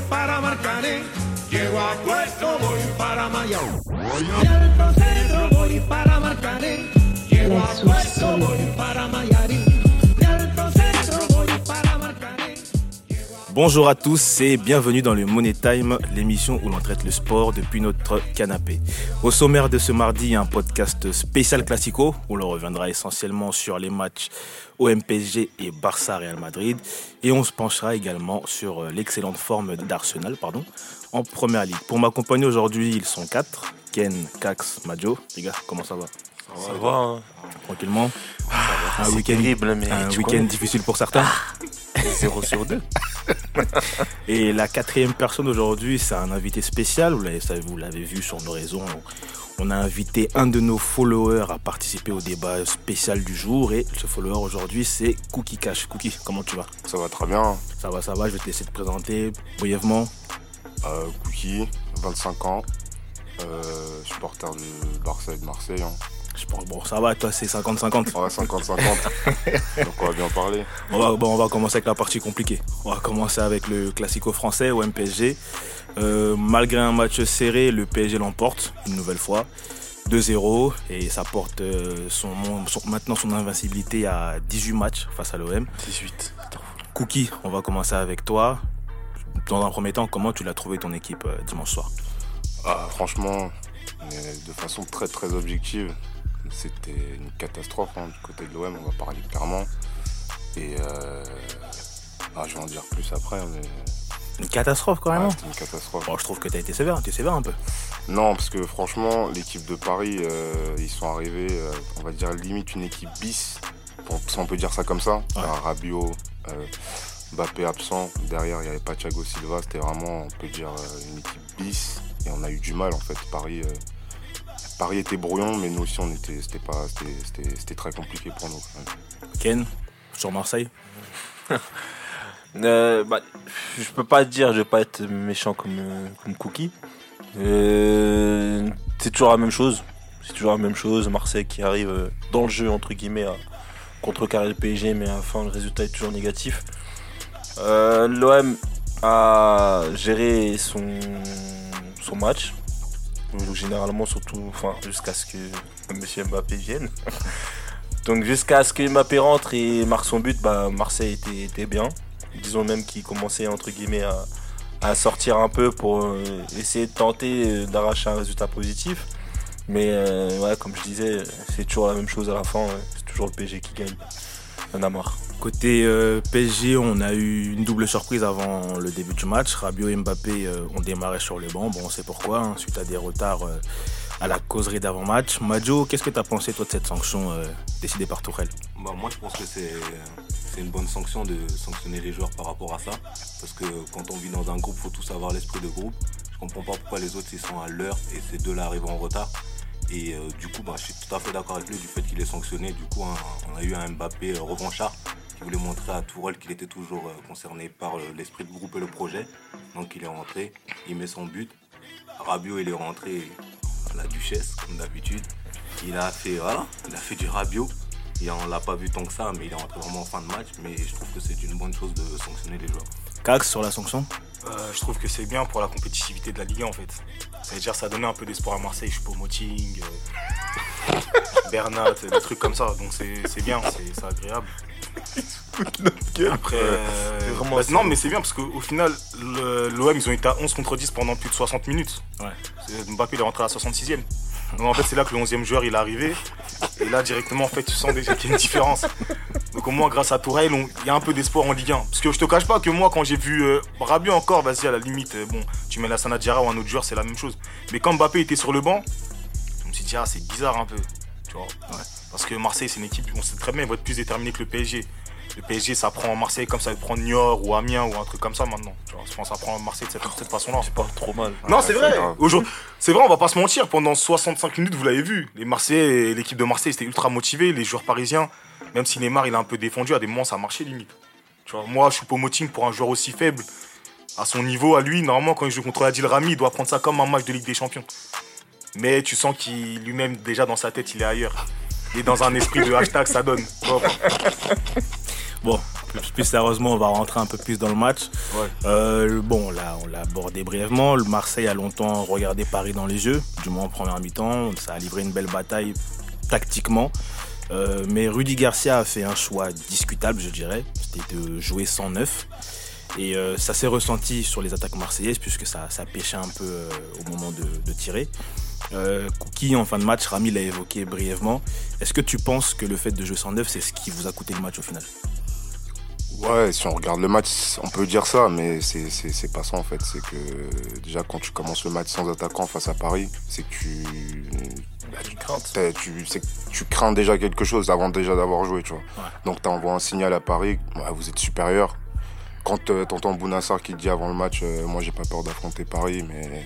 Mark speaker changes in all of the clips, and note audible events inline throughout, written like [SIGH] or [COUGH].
Speaker 1: voy para Marcané. Llego a puesto, voy para Mayao. Y al centro voy para Marcané. Llego a puesto, voy para Mayarín.
Speaker 2: Bonjour à tous et bienvenue dans le Money Time, l'émission où l'on traite le sport depuis notre canapé. Au sommaire de ce mardi, un podcast spécial classico où l'on reviendra essentiellement sur les matchs OMPG et Barça Real Madrid et on se penchera également sur euh, l'excellente forme d'Arsenal pardon, en première ligue. Pour m'accompagner aujourd'hui, ils sont quatre Ken, Cax, Majo. Les gars, comment ça va?
Speaker 3: Ça va, hein.
Speaker 2: Tranquillement Un
Speaker 3: c'est
Speaker 2: week-end
Speaker 3: terrible, mais
Speaker 2: un
Speaker 3: connais.
Speaker 2: difficile pour certains
Speaker 3: 0 sur 2. [LAUGHS]
Speaker 2: Et la quatrième personne aujourd'hui, c'est un invité spécial. Vous l'avez, vu sur nos réseaux. On a invité un de nos followers à participer au débat spécial du jour. Et ce follower aujourd'hui, c'est Cookie Cash. Cookie, comment tu vas?
Speaker 4: Ça va très bien.
Speaker 2: Ça va, ça va. Je vais te laisser te présenter brièvement.
Speaker 4: Euh, Cookie, 25 ans, euh, supporter du Barça et de Marseille. Hein.
Speaker 2: Je pense, bon, ça va, toi, c'est 50-50.
Speaker 4: Ouais, 50-50. [LAUGHS] Donc on va bien parler.
Speaker 2: On va, bon, on va commencer avec la partie compliquée. On va commencer avec le classico français au MPSG. Euh, malgré un match serré, le PSG l'emporte une nouvelle fois. 2-0 et ça porte euh, son, son- maintenant son invincibilité à 18 matchs face à l'OM.
Speaker 3: 18.
Speaker 2: Cookie, on va commencer avec toi. Dans un premier temps, comment tu l'as trouvé ton équipe euh, dimanche soir?
Speaker 4: Ah, franchement, de façon très très objective, c'était une catastrophe hein, du côté de l'OM, on va parler clairement. Et euh, ah, je vais en dire plus après, mais
Speaker 2: Une catastrophe quand même.
Speaker 4: ouais, une catastrophe.
Speaker 2: Bon, je trouve que tu as été sévère, tu es sévère un peu.
Speaker 4: Non, parce que franchement, l'équipe de Paris, euh, ils sont arrivés, euh, on va dire limite une équipe bis, pour- si on peut dire ça comme ça.
Speaker 2: Ouais.
Speaker 4: Rabiot, Mbappé absent, derrière il n'y avait pas Thiago Silva, c'était vraiment, on peut dire, une équipe bis. Et on a eu du mal en fait. Paris, Paris était brouillon, mais nous aussi on était, c'était pas, c'était- c'était c'était très compliqué pour nous.
Speaker 2: Ken, sur Marseille [LAUGHS]
Speaker 3: Euh, bah, je peux pas dire, je vais pas être méchant comme, comme Cookie. Euh, c'est toujours la même chose. C'est toujours la même chose. Marseille qui arrive euh, dans le jeu, entre guillemets, à contrecarrer le PSG, mais à la fin, le résultat est toujours négatif. Euh, L'OM a géré son, son match. Généralement, surtout, enfin, jusqu'à ce que M. Mbappé vienne. [LAUGHS] Donc jusqu'à ce que Mbappé rentre et marque son but, bah, Marseille était, était bien. Disons même qu'il commençait entre guillemets à, à sortir un peu pour euh, essayer de tenter euh, d'arracher un résultat positif. Mais euh, ouais, comme je disais, c'est toujours la même chose à la fin. ouais. C'est toujours le PSG qui gagne. On a marre.
Speaker 2: Côté euh, PSG, on a eu une double surprise avant le début du match. Rabiot et Mbappé euh, ont démarré sur le banc. Bon, on sait pourquoi, hein, suite à des retards euh, à la causerie d'avant-match. Majo, qu'est-ce que tu as pensé, toi, de cette sanction décidée par Tourelle?
Speaker 5: Bah, moi, je pense que c'est une bonne sanction de sanctionner les joueurs par rapport à ça. Parce que quand on vit dans un groupe, il faut tous avoir l'esprit de groupe. Je comprends pas pourquoi les autres ils sont à l'heure et ces deux-là arrivent en retard. Et du coup, bah, je suis tout à fait d'accord avec lui du fait qu'il est sanctionné. Du coup, hein, on a eu un Mbappé revanchard qui voulait montrer à Tourelle qu'il était toujours euh, concerné par euh, l'esprit de groupe et le projet. Donc il est rentré, il met son but. Rabiot, il est rentré à la duchesse, comme d'habitude. Il a fait, voilà, il a fait du Rabiot. Et on l'a pas vu tant que ça, mais il est rentré vraiment en fin de match. Mais je trouve que c'est une bonne chose de sanctionner les joueurs.
Speaker 2: Cax sur la sanction?
Speaker 6: Euh, je trouve que c'est bien pour la compétitivité de la Ligue 1 en fait. C'est-à-dire ça a donné un peu d'espoir à Marseille, Choupo-Moting, euh, [LAUGHS] Bernat, des trucs comme ça. Donc c'est c'est bien, c'est agréable. Après, euh,
Speaker 3: vraiment
Speaker 6: bah, non mais c'est bien parce qu'au final, l'OM ils ont été à 11 contre 10 pendant plus de 60 minutes.
Speaker 2: Ouais.
Speaker 6: Mbappé il est rentré à la 66e. Donc en fait c'est là que le 11e joueur il est arrivé. Et là directement en fait tu sens déjà qu'il y a une différence. Donc au moins grâce à Tourelle, il y a un peu d'espoir en Ligue 1. Parce que je te cache pas que moi quand j'ai vu euh, Rabiot encore, vas-y à la limite, euh, bon, tu mets la Sanadjara ou un autre joueur, c'est la même chose. Mais quand Mbappé était sur le banc, je me suis dit ah c'est bizarre un peu. Tu vois. Parce que Marseille c'est une équipe, on sait très bien, ils vont être plus déterminés que le PSG. Le PSG ça prend Marseille comme ça prend Niort ou Amiens ou un truc comme ça maintenant. Tu vois, je pense que ça prend Marseille de cette, façon-là.
Speaker 3: C'est pas trop mal.
Speaker 6: Non,
Speaker 4: Ouais,
Speaker 6: c'est vrai. Aujourd'hui, c'est vrai, on va pas se mentir. Pendant 65 minutes, vous l'avez vu. Les Marseillais, l'équipe de Marseille, c'était ultra motivé. Les joueurs parisiens, même si Neymar, il a un peu défendu, à des moments, ça marchait limite. Tu vois, moi, je suis pas moting pour un joueur aussi faible. À son niveau, à lui, normalement, quand il joue contre Adil Rami, il doit prendre ça comme un match de Ligue des Champions. Mais tu sens qu'il lui-même, déjà dans sa tête, il est ailleurs. Il est dans un esprit de hashtag, ça donne. [LAUGHS]
Speaker 2: Bon, plus, plus sérieusement, on va rentrer un peu plus dans le match.
Speaker 6: Ouais.
Speaker 2: Euh, bon, là, on l'a abordé brièvement. Le Marseille a longtemps regardé Paris dans les jeux, du moins en première mi-temps. Ça a livré une belle bataille tactiquement. Euh, mais Rudy Garcia a fait un choix discutable, je dirais. C'était de jouer 109. Et euh, ça s'est ressenti sur les attaques marseillaises, puisque ça, ça pêchait un peu euh, au moment de, de tirer. Euh, Kouki, en fin de match, Rami l'a évoqué brièvement. Est-ce que tu penses que le fait de jouer 109, c'est ce qui vous a coûté le match au final?
Speaker 4: Ouais, si on regarde le match, on peut dire ça, mais c'est- pas ça en fait. C'est que déjà quand tu commences le match sans attaquant face à Paris, c'est que tu,
Speaker 3: Bah,
Speaker 4: tu, que tu crains déjà quelque chose avant déjà d'avoir joué, tu vois.
Speaker 2: Ouais.
Speaker 4: Donc t'envoies un signal à Paris, vous êtes supérieur. Quand euh, t'entends Bounassar qui te dit avant le match, euh, moi j'ai pas peur d'affronter Paris, mais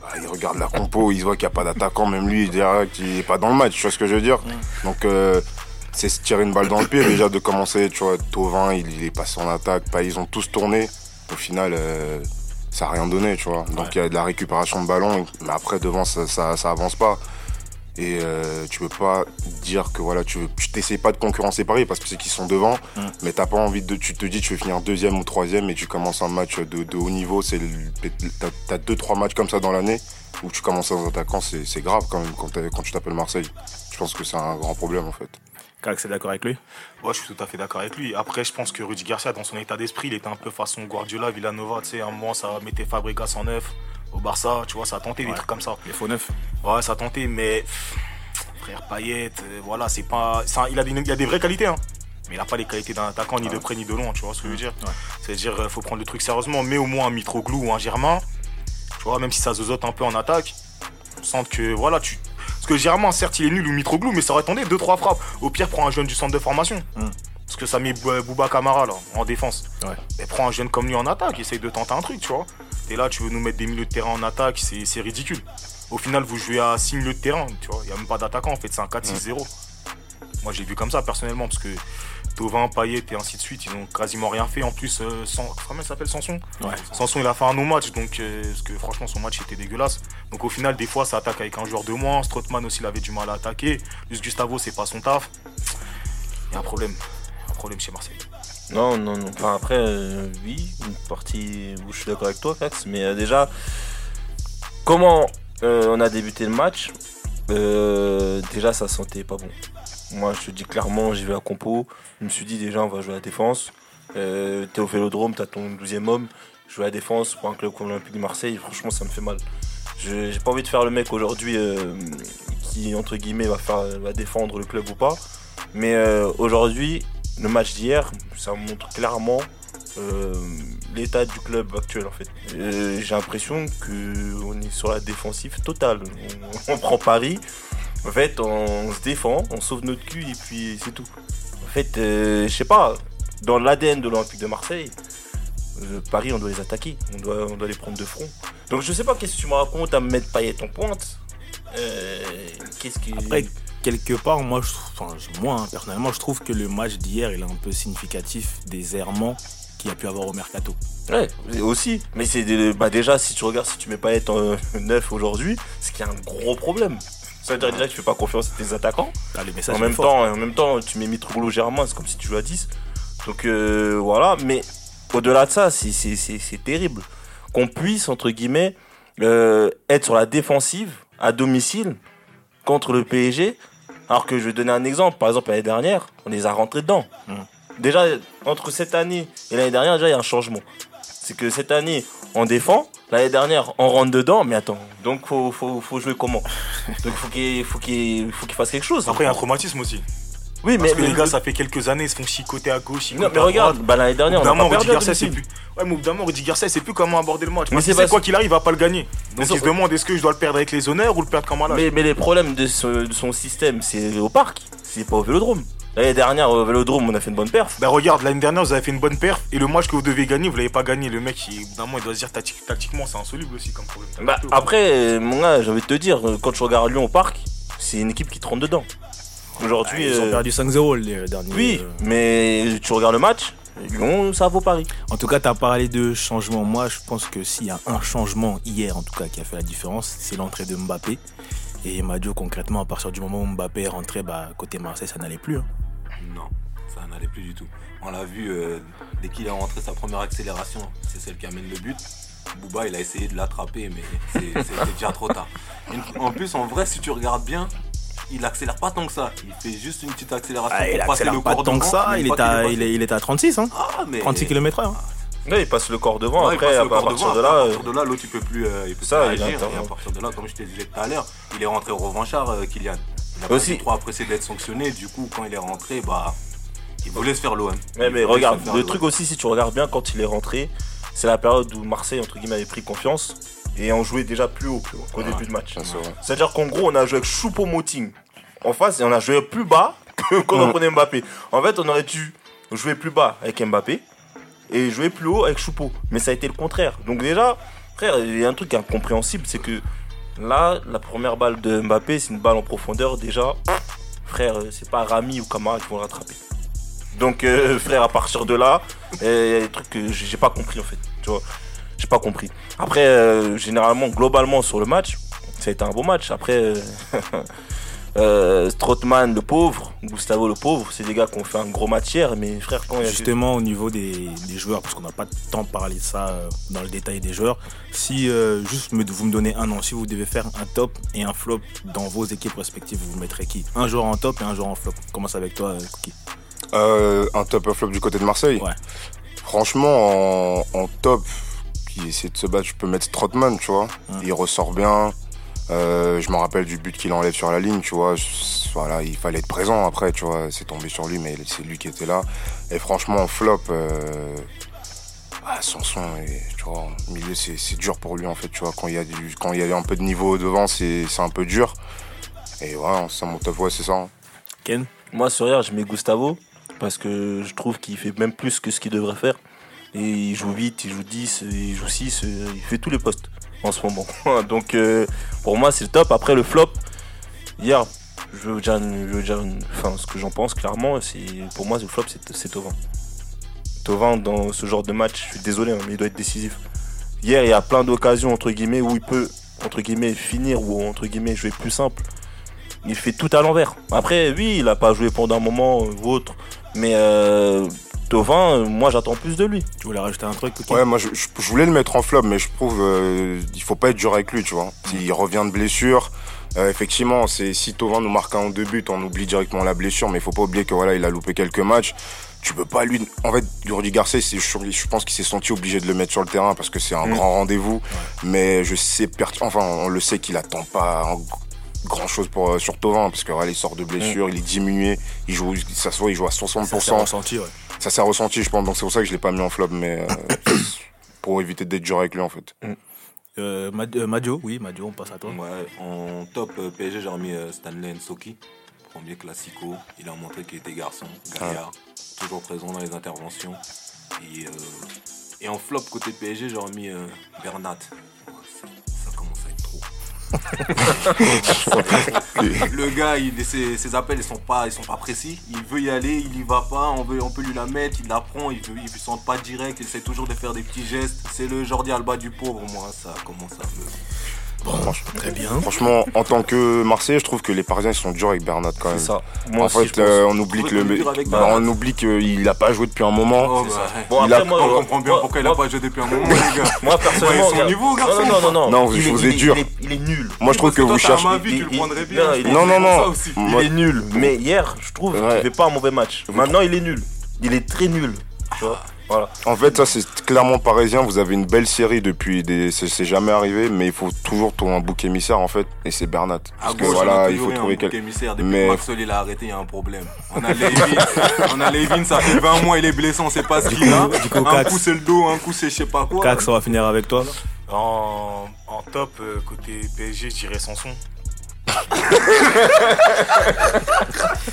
Speaker 4: bah, il regarde la compo, il voit qu'il n'y a pas d'attaquant, même lui il dirait qu'il est pas dans le match, tu vois ce que je veux dire? Donc euh, c'est se tirer une balle dans le pied déjà de commencer, tu vois, Tovin il, il est passé en attaque, ils ont tous tourné, au final ça a rien donné, tu vois. Donc il y a de la récupération de ballon, mais après devant ça, ça, ça avance pas. Et euh, tu peux pas dire que voilà, tu tu t'essayes pas de concurrencer Paris parce que c'est qu'ils sont devant,
Speaker 2: Mm.
Speaker 4: mais t'as pas envie de. Tu te dis tu veux finir deuxième ou troisième et tu commences un match de, de haut niveau. C'est t'as- t'as deux trois matchs comme ça dans l'année où tu commences sans attaquant, c'est c'est grave quand même quand, tu t'appelles Marseille. Je pense que c'est un grand problème en fait.
Speaker 2: Karak, c'est d'accord avec lui?
Speaker 6: Ouais, je suis tout à fait d'accord avec lui. Après, je pense que Rudy Garcia, dans son état d'esprit, il était un peu façon Guardiola, Villanova. Tu sais, à un moment, ça mettait Fabregas en neuf. Au Barça, tu vois, ça a tenté des trucs comme ça.
Speaker 2: Les faux neufs
Speaker 6: Ouais, ça a tenté, mais frère Payet, euh, voilà, c'est pas. il, a des, il a des vraies qualités, hein. Mais il a pas les qualités d'un attaquant, ni de près ni de loin, tu vois ce que je veux dire.
Speaker 2: Ouais.
Speaker 6: C'est-à-dire, euh, faut prendre le truc sérieusement, mais au moins un Mitroglou ou un Germain, tu vois, même si ça zozote un peu en attaque, on sent que, voilà, tu. Parce que Germain, certes, il est nul ou Mitroglou, mais ça aurait tenté 2-3 frappes. Au pire, prends un jeune du centre de formation.
Speaker 2: Mm.
Speaker 6: Parce que ça met Bou- Bouba Kamara, là, en défense.
Speaker 2: Ouais.
Speaker 6: Mais prends un jeune comme lui en attaque, essaye de tenter un truc, tu vois. Et là, tu veux nous mettre des milieux de terrain en attaque, c'est c'est ridicule. Au final, vous jouez à 6 milieux de terrain, tu vois. Il n'y a même pas d'attaquant, en fait, c'est un 4-6-0. Moi, j'ai vu comme ça, personnellement, parce que Tovin, Payet et ainsi de suite, ils n'ont quasiment rien fait. En plus, euh, San- comment il s'appelle Sanson?
Speaker 2: Ouais.
Speaker 6: Sanson, il a fait un non-match, donc, euh, parce que franchement, son match était dégueulasse. Donc, au final, des fois, ça attaque avec un joueur de moins. Strootman aussi, il avait du mal à attaquer. Luis Gustavo, c'est pas son taf. Il y a un problème. Un problème chez Marseille.
Speaker 3: Non, non, non. Enfin, après, euh, oui, une partie où je suis d'accord avec toi, Cax. Mais euh, déjà, comment euh, on a débuté le match Déjà, ça sentait pas bon. Moi, je te dis clairement, j'y vais à compo. Je me suis dit, déjà, on va jouer à la défense. T'es au vélodrome, t'as ton 12e homme. Jouer à la défense pour un club comme l'Olympique de Marseille, franchement, ça me fait mal. J'ai pas envie de faire le mec aujourd'hui qui, entre guillemets, va, défendre le club ou pas. Mais aujourd'hui, le match d'hier, ça montre clairement euh, l'état du club actuel en fait. J'ai l'impression qu'on est sur la défensive totale. On, [LAUGHS] prend Paris, en fait on se défend, on sauve notre cul et puis c'est tout. En fait, euh, je sais pas, dans l'ADN de l'Olympique de Marseille, euh, Paris on doit les attaquer, on doit, les prendre de front. Donc je sais pas qu'est-ce que tu me racontes à me mettre Payet en pointe? Qu'est-ce que...
Speaker 2: Après, quelque part, moi, je, enfin, moi hein, personnellement, je trouve que le match d'hier il est un peu significatif des errements qu'il y a pu avoir au mercato.
Speaker 3: Ouais, aussi. Mais c'est bah déjà, si tu regardes, si tu mets pas être en 9 aujourd'hui, c'est qu'il y a un gros problème. Ça veut dire déjà que tu fais pas confiance à tes attaquants.
Speaker 2: Ah,
Speaker 3: En
Speaker 2: est
Speaker 3: même, temps, en même temps, tu mets Mitroglou Germain, c'est comme si tu jouais à 10. Donc euh, voilà, mais au-delà de ça, c'est terrible. Qu'on puisse, entre guillemets, euh, être sur la défensive à domicile contre le PSG. Alors que je vais donner un exemple. Par exemple, l'année dernière, on les a rentrés dedans.
Speaker 2: Mm.
Speaker 3: Déjà, entre cette année et l'année dernière, déjà, il y a un changement. C'est que cette année, on défend. L'année dernière, on rentre dedans. Mais attends, donc faut, faut, faut jouer comment? [LAUGHS] Donc faut qu'il faut qu'il faut qu'il fasse quelque chose.
Speaker 6: Après, il y a un traumatisme aussi.
Speaker 3: Oui,
Speaker 6: Parce
Speaker 3: mais,
Speaker 6: que
Speaker 3: mais
Speaker 6: les gars, ça fait quelques années, ils se font chicoter à gauche,
Speaker 3: non, mais regarde, bah, l'année dernière, on a pas perdu
Speaker 6: Garcia, c'est plus. Ouais, mais évidemment, Rudy Garcia, c'est plus comment aborder le match.
Speaker 3: Mais
Speaker 6: Parce
Speaker 3: c'est parce-
Speaker 6: quoi qu'il arrive, il va pas le gagner. Donc il se demande est-ce que je dois le perdre avec les honneurs ou le perdre comme un.
Speaker 3: Mais, mais les problèmes de, ce- de son système, c'est au parc, c'est pas au vélodrome. L'année dernière, au vélodrome, on a fait une bonne perf.
Speaker 6: Bah regarde, l'année dernière, vous avez fait une bonne perf et le match que vous deviez gagner, vous l'avez pas gagné. Le mec, évidemment, il doit se dire tacti- tactiquement, c'est insoluble aussi comme problème.
Speaker 3: Bah, après, euh, mon gars, j'ai envie de te dire, euh, quand tu regardes Lyon au parc, c'est une équipe qui te rentre dedans. Aujourd'hui,
Speaker 2: Ils ont
Speaker 3: euh,
Speaker 2: perdu 5-0 le dernier.
Speaker 3: oui,
Speaker 2: euh,
Speaker 3: mais tu regardes le match, Lyon, ça vaut Paris.
Speaker 2: En tout cas, tu as parlé de changement. Moi, je pense que s'il y a un changement hier, en tout cas, qui a fait la différence, c'est l'entrée de Mbappé. Et Madio, concrètement, à partir du moment où Mbappé est rentré, bah, côté Marseille, ça n'allait plus. hein.
Speaker 5: Non, ça n'allait plus du tout. On l'a vu euh, dès qu'il est rentré sa première accélération, c'est celle qui amène le but. Booba, il a essayé de l'attraper, mais c'est- [LAUGHS] c'était déjà trop tard. En plus, en vrai, si tu regardes bien, il accélère pas tant que ça. Il fait juste une petite accélération
Speaker 2: Ah, il
Speaker 5: pour passer le
Speaker 2: accélère pas
Speaker 5: corps
Speaker 2: tant que
Speaker 5: devant,
Speaker 2: ça,
Speaker 5: mais
Speaker 2: il est, à, il, est, il est à 36, hein
Speaker 5: Ah, mais
Speaker 2: 36 km h
Speaker 3: Là, il passe le corps devant.
Speaker 5: Ouais, il
Speaker 3: après, à
Speaker 5: le corps
Speaker 3: partir
Speaker 5: devant,
Speaker 3: de là.
Speaker 5: à
Speaker 3: euh,
Speaker 5: partir de là, l'autre il peut plus, euh, il peut
Speaker 3: Ça,
Speaker 5: plus
Speaker 3: il
Speaker 5: agir. Et à partir de là, comme je te disais tout à l'heure, il est rentré au revanchard, euh, Kylian. Il a
Speaker 3: Aussi-
Speaker 5: aussi trois apprécié d'être sanctionné. Du coup, quand il est rentré, bah, il voulait se faire l'OM.
Speaker 3: Ouais, mais regarde, le truc aussi, si tu regardes bien quand il est rentré, c'est la période où Marseille, entre guillemets, avait pris confiance et on jouait déjà plus haut, plus haut qu'au début de match. C'est-à-dire qu'en gros, on a joué avec Choupo-Moting en face et on a joué plus bas [LAUGHS] que quand on prenait Mbappé. En fait, on aurait dû jouer plus bas avec Mbappé et jouer plus haut avec Choupo. Mais ça a été le contraire. Donc déjà, frère, il y a un truc incompréhensible, c'est que là, la première balle de Mbappé, c'est une balle en profondeur. Déjà, frère, c'est pas Rami ou Kamara qui vont le rattraper. Donc, euh, [LAUGHS] frère, à partir de là, il y a des trucs que j'ai pas compris en fait. Tu vois, pas compris. Après, euh, généralement, globalement sur le match, ça a été un beau match. Après, euh, [LAUGHS] euh, le pauvre, Gustavo le pauvre, c'est des gars qui ont fait un gros match hier, mais frère, quand il y a
Speaker 2: Justement, au niveau des, des joueurs, parce qu'on n'a pas tant parlé de ça euh, dans le détail des joueurs, si euh, juste me- vous me donnez un nom, si vous devez faire un top et un flop dans vos équipes respectives, vous mettrez qui? Un joueur en top et un joueur en flop. On commence avec toi, Cookie.
Speaker 4: Un top un flop du côté de Marseille?
Speaker 2: Ouais.
Speaker 4: Franchement, en, en top, qui essaie de se battre, je peux mettre Strootman, tu vois.
Speaker 2: Ouais.
Speaker 4: Il ressort bien. Euh, je me rappelle du but qu'il enlève sur la ligne, tu vois. Voilà, il fallait être présent après, tu vois. C'est tombé sur lui, mais c'est lui qui était là. Et franchement, en flop, euh, ah, Sanson, et, tu vois, au milieu, c'est dur pour lui, en fait, tu vois. Quand il y a, du, quand il y a un peu de niveau devant, c'est un peu dur. Et voilà, c'est mon top, ouais, c'est ça. hein.
Speaker 2: Ken?
Speaker 3: Moi, sur hier, je mets Gustavo parce que je trouve qu'il fait même plus que ce qu'il devrait faire. Et il joue vite, il joue 10, il joue 6, euh, il fait tous les postes en ce moment. [LAUGHS] Donc, euh, pour moi, c'est le top. Après, le flop, hier, je veux dire, je veux dire enfin, ce que j'en pense clairement, pour moi, le flop, c'est Tovin. Tovin, dans ce genre de match, je suis désolé, hein, mais il doit être décisif. Hier, il y a plein d'occasions, entre guillemets, où il peut, entre guillemets, finir ou, entre guillemets, jouer plus simple il fait tout à l'envers. Après, oui, il a pas joué pendant un moment ou autre, mais euh, Tovin, euh, moi j'attends plus de lui.
Speaker 2: Tu voulais rajouter un truc, Cookie
Speaker 4: Ouais, moi je, je- je voulais le mettre en flop, mais je trouve euh, il faut pas être dur avec lui, tu vois. S'il revient de blessure, euh, effectivement, c'est si Tovin nous marque un ou deux buts, on oublie directement la blessure, mais il faut pas oublier que voilà, il a loupé quelques matchs. Tu peux pas lui. En fait, Rudy Garcia, je, je pense qu'il s'est senti obligé de le mettre sur le terrain parce que c'est un
Speaker 3: Mm.
Speaker 4: grand rendez-vous. Mais je sais enfin, on le sait qu'il attend pas grand chose pour euh, sur Tovin parce que voilà, il sort de blessure, il est diminué, il joue, ça se voit, il joue à 60%.
Speaker 2: Ça s'est ressenti, ouais.
Speaker 4: Ça s'est ressenti, je pense, donc c'est pour ça que je l'ai pas mis en flop, mais euh, [COUGHS] pour éviter d'être dur avec lui, en fait.
Speaker 2: Euh, Mad- euh, Madio, oui, Madio, on passe à toi.
Speaker 5: Ouais, en top euh, PSG, j'ai remis euh, Stanley Nsoki. Premier classico. Il a montré qu'il était garçon, gaillard, toujours présent dans les interventions. Et, euh, et en flop côté PSG, j'ai remis euh, Bernat. Le gars, il, ses, ses appels ils sont pas, ils sont pas précis. Il veut y aller, il y va pas. On, veut, on peut lui la mettre, il la prend. Il veut, il veut sent pas direct. Il essaie toujours de faire des petits gestes. C'est le Jordi Alba du pauvre, moi. Ça commence à me.
Speaker 4: Franchement,
Speaker 2: Très bien.
Speaker 4: franchement, en tant que Marseillais, je trouve que les Parisiens ils sont durs avec Bernat quand même.
Speaker 3: C'est ça. Moi
Speaker 4: En
Speaker 3: aussi,
Speaker 4: fait, euh, on oublie que le, bah, on oublie qu'il a pas joué depuis un moment.
Speaker 5: Oh, bah.
Speaker 3: Bon, après,
Speaker 4: a-
Speaker 3: moi,
Speaker 5: On comprend bien
Speaker 3: moi-
Speaker 5: pourquoi il a pas joué depuis un moment, les gars. [LAUGHS]
Speaker 3: Moi, personnellement.
Speaker 5: Ouais, son niveau, garçon.
Speaker 3: Non, non, non, non.
Speaker 4: Non,
Speaker 3: Il
Speaker 4: je
Speaker 3: est-
Speaker 4: vous ai
Speaker 3: il est-
Speaker 4: dur.
Speaker 3: Il est, il est nul.
Speaker 4: Moi, je trouve que vous cherchez.
Speaker 3: non,
Speaker 4: non,
Speaker 5: que
Speaker 4: non.
Speaker 3: Il est nul. Mais hier, je trouve qu'il fait pas un mauvais match. Maintenant, il est nul. Il est très nul. Tu vois Voilà.
Speaker 4: En fait, ça c'est clairement parisien. Vous avez une belle série depuis des. C'est jamais arrivé, mais il faut toujours trouver un bouc émissaire en fait, et c'est Bernat.
Speaker 5: À
Speaker 4: Parce que
Speaker 5: gauche, a
Speaker 4: voilà, il faut trouver
Speaker 5: bouc
Speaker 4: quelqu'un.
Speaker 5: émissaire. Depuis
Speaker 4: Mais-
Speaker 5: que Maxwell il a arrêté, il y a un problème. On a Levin, [LAUGHS] on a Levin, ça fait 20 mois, il est blessé, on sait pas ce qu'il a.
Speaker 2: du coup,
Speaker 5: Un
Speaker 2: Cax.
Speaker 5: coup c'est le dos, un coup c'est je sais pas quoi.
Speaker 2: Cax, on va finir avec toi.
Speaker 6: En, en top, euh, côté PSG, je dirais Sanson.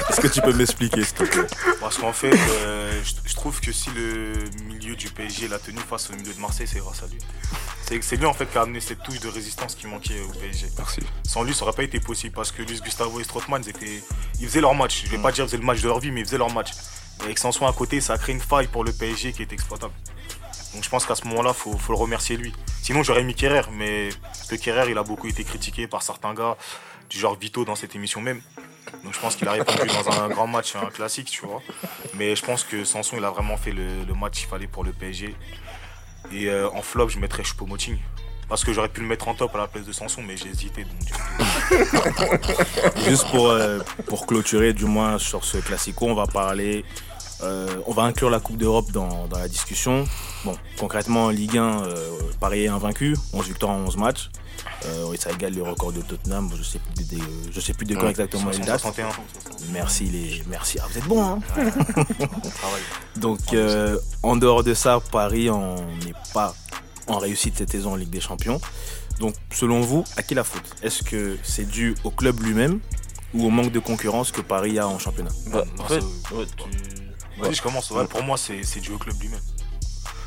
Speaker 2: Est-ce que tu peux m'expliquer, s'il te plaît?
Speaker 6: Parce qu'en fait, euh, je, je trouve que si le milieu du PSG l'a tenu face au milieu de Marseille, c'est grâce à lui. C'est c'est lui en fait qui a amené cette touche de résistance qui manquait au PSG.
Speaker 4: Merci.
Speaker 6: Sans lui, ça aurait pas été possible parce que Luis Gustavo et Strootman, ils, étaient- ils faisaient leur match. Je vais pas dire qu'ils faisaient le match de leur vie, mais ils faisaient leur match. Et avec Sanson à côté, ça a créé une faille pour le PSG qui est exploitable. Donc je pense qu'à ce moment-là, faut, faut le remercier lui. Sinon, j'aurais mis Kerrer, mais parce que Kerrer, il a beaucoup été critiqué par certains gars, du genre Vito dans cette émission même. Donc je pense qu'il a répondu dans un grand match, un classique, tu vois. Mais je pense que Sanson, il a vraiment fait le, match qu'il fallait pour le PSG. Et euh, en flop, je mettrais Choupo-Moting. Parce que j'aurais pu le mettre en top à la place de Sanson, mais j'ai hésité. [LAUGHS]
Speaker 2: Juste pour, euh, pour clôturer, du moins sur ce classico, on va parler. euh, on va inclure la Coupe d'Europe dans, la discussion. Bon, concrètement, en Ligue 1, euh, Paris est invaincu, 11 victoires en 11 matchs. Euh, oui, ça égale le record de Tottenham. Je sais plus de, de- je sais plus de quand
Speaker 4: Ouais,
Speaker 2: exactement il date.
Speaker 6: 61.
Speaker 2: Merci les, merci. Ah, vous êtes bons, hein.
Speaker 6: On [LAUGHS] travaille.
Speaker 2: Donc, euh, en dehors de ça, Paris on n'est pas en réussite cette saison en Ligue des Champions. Donc, selon vous, à qui la faute? Est-ce que c'est dû au club lui-même ou au manque de concurrence que Paris a en championnat?
Speaker 3: Bah, en fait, ouais, tu-
Speaker 6: Vas-y, je commence. Ouais, pour moi, c'est c'est dû au club lui-même.